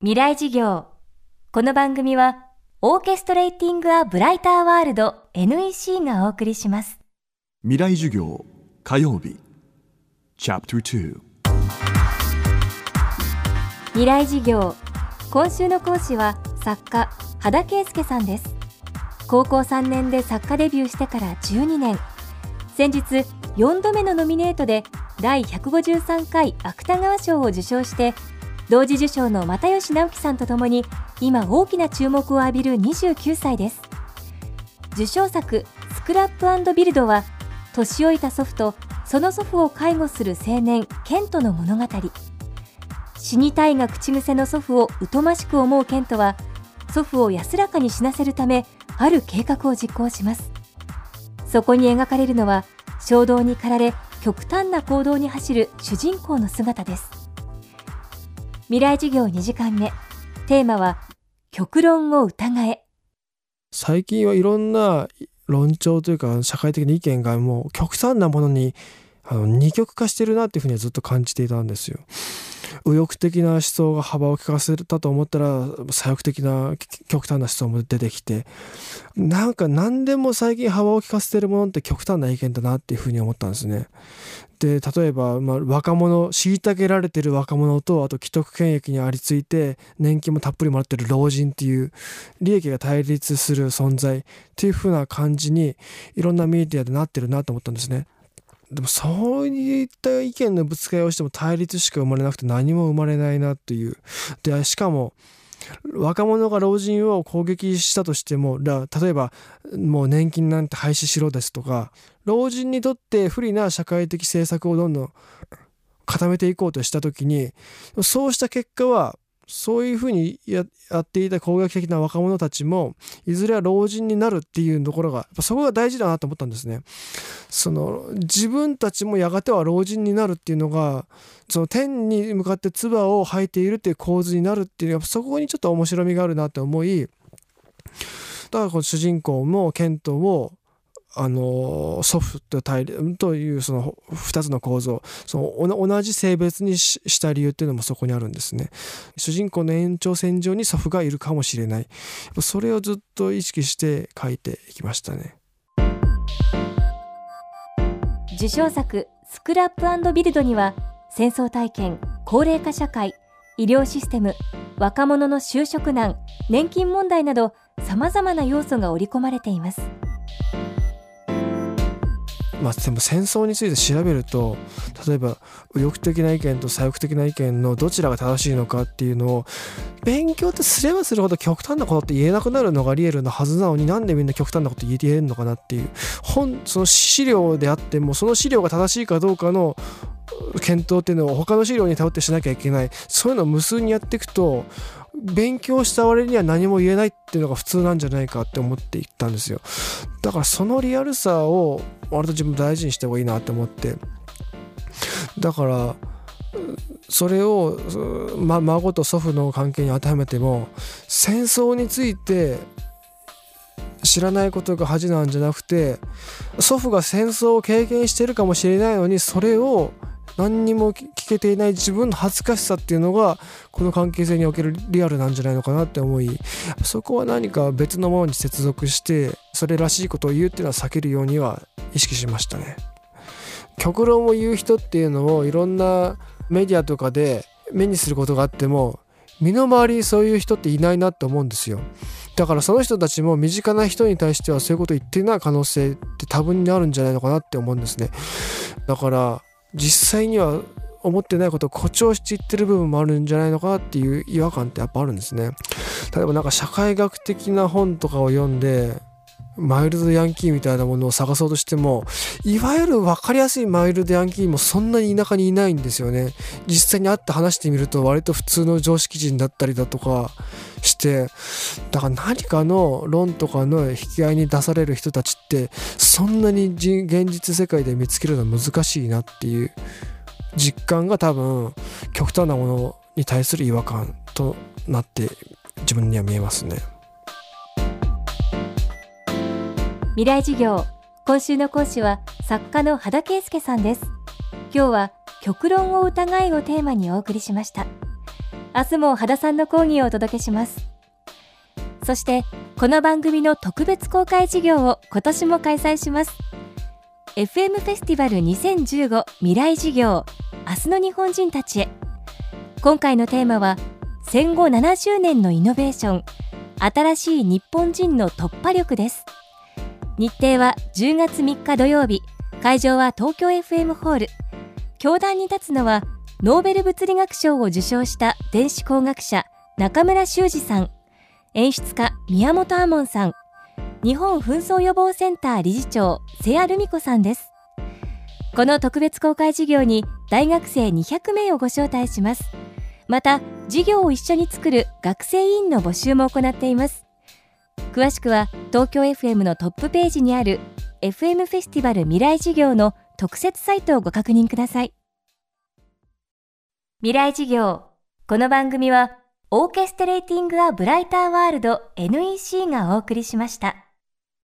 未来事業。この番組はオーケストレーティング・ア・ブライター・ワールド NEC がお送りします。未来授業火曜日。チャプター未来事業。今週の講師は作家羽田圭介さんです。高校3年で作家デビューしてから12年。先日4度目のノミネートで第153回芥川賞を受賞して同時受賞の又吉直樹さんとともに今大きな注目を浴びる29歳です。受賞作「スクラップビルド」は年老いた祖父とその祖父を介護する青年ケントの物語。死にたいが口癖の祖父を疎ましく思うケントは祖父を安らかに死なせるためある計画を実行します。そこに描かれるのは衝動に駆られ極端な行動に走る主人公の姿です。未来授業2時間目。テーマは極論を疑え。最近はいろんな論調というか社会的な意見がもう極端なものにあの二極化してるなっていうふうにはずっと感じていたんですよ。右翼的な思想が幅を利かせたと思ったら左翼的な極端な思想も出てきてなんか何でも最近幅を利かせてるものって極端な意見だなっていうふうに思ったんですね。で例えば、まあ、若者虐げられてる若者とあと既得権益にありついて年金もたっぷりもらってる老人っていう利益が対立する存在っていう風な感じにいろんなメディアでなってるなと思ったんですね。でもそういった意見のぶつかりをしても対立しか生まれなくて何も生まれないなっていう。でしかも若者が老人を攻撃したとしても例えばもう年金なんて廃止しろですとか老人にとって不利な社会的政策をどんどん固めていこうとした時にそうした結果はそういうふうにやっていた攻撃的な若者たちもいずれは老人になるっていうところがやっぱそこが大事だなと思ったんですね。その自分たちもやがては老人になるっていうのがその天に向かって唾を吐いているっていう構図になるっていうそこにちょっと面白みがあるなって思いだからこの主人公もケントもあの祖父と対というその2つの構造その同じ性別にした理由っていうのもそこにあるんですね。主人公の延長線上に祖父がいるかもしれない。それをずっと意識して書いていきましたね。受賞作「スクラップビルド」には戦争体験高齢化社会医療システム若者の就職難年金問題などさまざまな要素が織り込まれています。まあ、でも戦争について調べると例えば右翼的な意見と左翼的な意見のどちらが正しいのかっていうのを勉強ってすればするほど極端なことって言えなくなるのがリエルなはずなのになんでみんな極端なこと言えるのかなっていう本その資料であってもその資料が正しいかどうかの検討っていうのを他の資料に頼ってしなきゃいけない。そういうのを無数にやっていくと勉強した割には何も言えないっていうのが普通なんじゃないかって思っていったんですよ。だからそのリアルさを割と自分大事にした方がいいなって思って。だからそれを、ま、孫と祖父の関係に当てはめても戦争について知らないことが恥なんじゃなくて祖父が戦争を経験してるかもしれないのにそれを何にも聞けていない自分の恥ずかしさっていうのがこの関係性におけるリアルなんじゃないのかなって思いそこは何か別のものに接続してそれらしいことを言うっていうのは避けるようには意識しましたね。極論を言う人っていうのをいろんなメディアとかで目にすることがあっても身の回りにそういう人っていないなって思うんですよ。だからその人たちも身近な人に対してはそういうこと言ってない可能性って多分にあるんじゃないのかなって思うんですね。だから実際には思ってないことを誇張していってる部分もあるんじゃないのかなっていう違和感ってやっぱあるんですね。例えばなんか社会学的な本とかを読んでマイルドヤンキーみたいなものを探そうとしてもいわゆる分かりやすいマイルドヤンキーもそんなに田舎にいないんですよね実際に会って話してみると割と普通の常識人だったりだとかしてだから何かの論とかの引き合いに出される人たちってそんなに現実世界で見つけるのは難しいなっていう実感が多分極端なものに対する違和感となって自分には見えますね。未来授業今週の講師は作家の羽田圭介さんです今日は極論を疑いをテーマにお送りしました明日も羽田さんの講義をお届けします。そしてこの番組の特別公開授業を今年も開催します。FM フェスティバル2015未来事業明日の日本人たちへ。今回のテーマは戦後70年のイノベーション新しい日本人の突破力です。日程は10月3日土曜日会場は東京 FM ホール。教壇に立つのはノーベル物理学賞を受賞した電子工学者中村修二さん。演出家宮本亞門さん。日本紛争予防センター理事長瀬谷留美子さんです。この特別公開授業に大学生200名をご招待します。また授業を一緒に作る学生委員の募集も行っています。詳しくは東京 FM のトップページにある FM フェスティバル未来事業の特設サイトをご確認ください。未来事業この番組はオーケストレーティング・ア・ブライター・ワールド NEC がお送りしました。